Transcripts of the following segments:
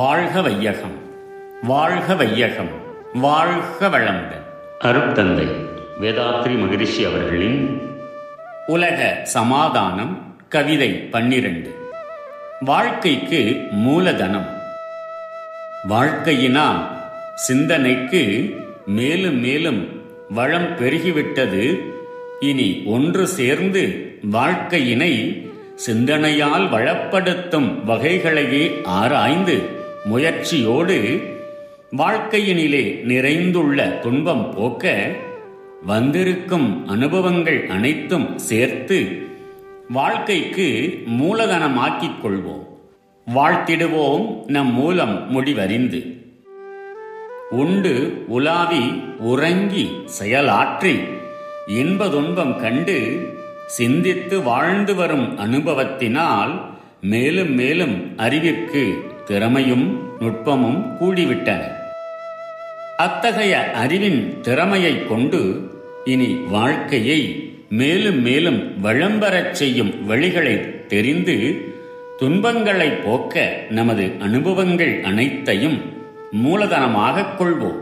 வாழ்க வையகம் வாழ்க வையகம் வாழ்க வளமுடன். அருட்தந்தை வேதாத்ரி மகரிஷி அவர்களின் உலக சமாதானம் கவிதை பன்னிரண்டு. வாழ்க்கைக்கு மூலதனம். வாழ்க்கையினால் சிந்தனைக்கு மேலும் மேலும் வளம் பெருகிவிட்டது. இனி ஒன்று சேர்ந்து வாழ்க்கையினை சிந்தனையால் வளப்படுத்தும் வகைகளையே ஆராய்ந்து முயற்சியோடு வாழ்க்கையினிலே நிறைந்துள்ள துன்பம் போக்க வந்திருக்கும் அனுபவங்கள் அனைத்தும் சேர்த்து வாழ்க்கைக்கு மூலதனமாக்கிக் கொள்வோம். வாழ்த்திடுவோம் நம் மூலம் முடிவறிந்து. உண்டு உலாவி உறங்கி செயலாற்றி இன்ப துன்பம் கண்டு சிந்தித்து வாழ்ந்து வரும் அனுபவத்தினால் மேலும் மேலும் அறிவிற்கு திறமையும் நுட்பமும் கூடிவிட்டன. அத்தகைய அறிவின் திறமையை கொண்டு இனி வாழ்க்கையை மேலும் மேலும் வளம்பெறச் செய்யும் வழிகளை தெரிந்து துன்பங்களை போக்க நமது அனுபவங்கள் அனைத்தையும் மூலதனமாகக் கொள்வோம்.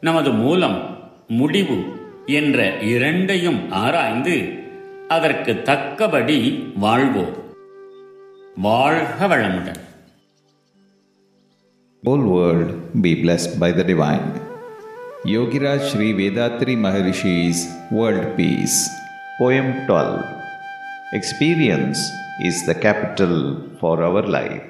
நமது மூலம் முடிவு என்ற இரண்டையும் ஆராய்ந்து அதற்கு தக்கபடி வாழ்வோம். வாழ்க வளமுடன். Whole world be blessed by the divine. Yogiraj Sri Vedatri Maharishi's World Peace. Poem 12. Experience is the capital for our life.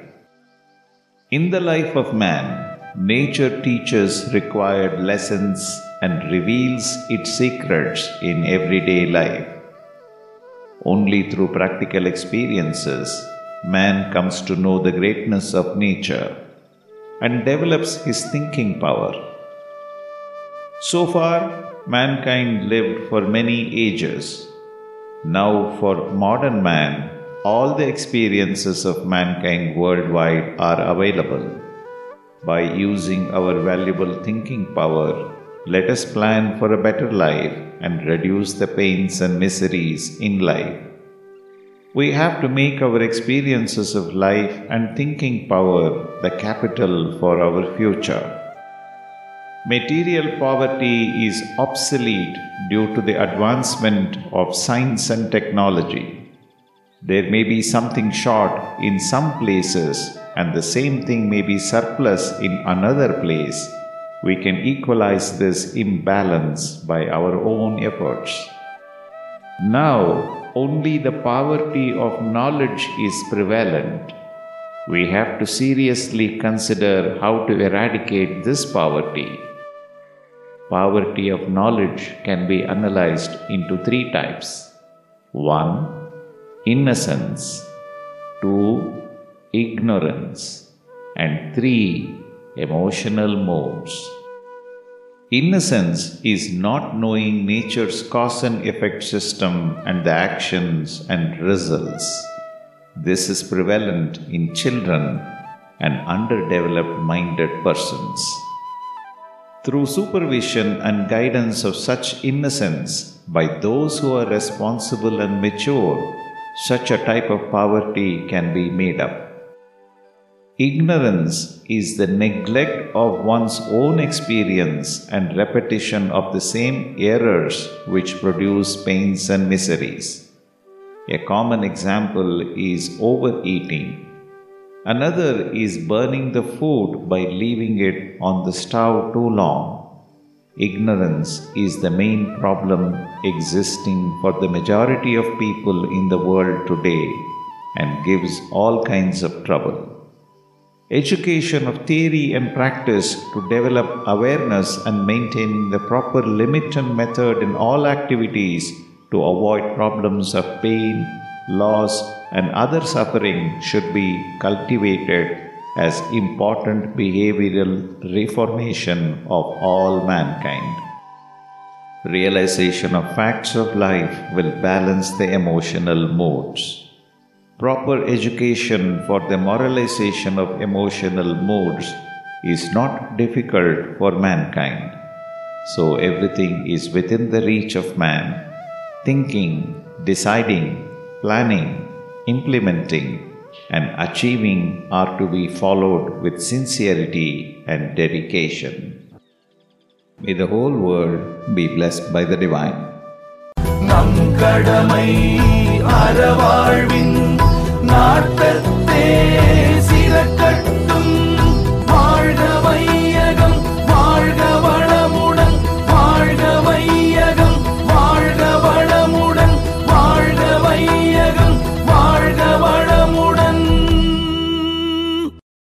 In the life of man, nature teaches required lessons and reveals its secrets in everyday life. Only through practical experiences, man comes to know the greatness of nature and develops his thinking power. So far, mankind lived for many ages. Now, for modern man, all the experiences of mankind worldwide are available. By using our valuable thinking power, let us plan for a better life and reduce the pains and miseries in life. We have to make our experiences of life and thinking power the capital for our future. Material poverty is obsolete due to the advancement of science and technology. There may be something short in some places and the same thing may be surplus in another place. We can equalize this imbalance by our own efforts. Now, only the poverty of knowledge is prevalent. We have to seriously consider how to eradicate this poverty. Poverty of knowledge can be analyzed into three types 1. Innocence, 2. Ignorance, and 3. Emotional modes. Innocence is not knowing nature's cause and effect system and the actions and results. This is prevalent in children and underdeveloped minded persons. Through supervision and guidance of such innocence by those who are responsible and mature, such a type of poverty can be made up. Ignorance is the neglect of one's own experience and repetition of the same errors which produce pains and miseries. A common example is overeating. Another is burning the food by leaving it on the stove too long. Ignorance is the main problem existing for the majority of people in the world today and gives all kinds of trouble. Education of theory and practice to develop awareness and maintaining the proper limit and method in all activities to avoid problems of pain, loss, and other suffering should be cultivated as important behavioral reformation of all mankind. Realization of facts of life will balance the emotional moods. Proper education for the moralization of emotional moods is not difficult for mankind. So everything is within the reach of man. Thinking, deciding, planning, implementing, and achieving are to be followed with sincerity and dedication. May the whole world be blessed by the divine. நம் கடமை அறவா நாட்டத்தே சில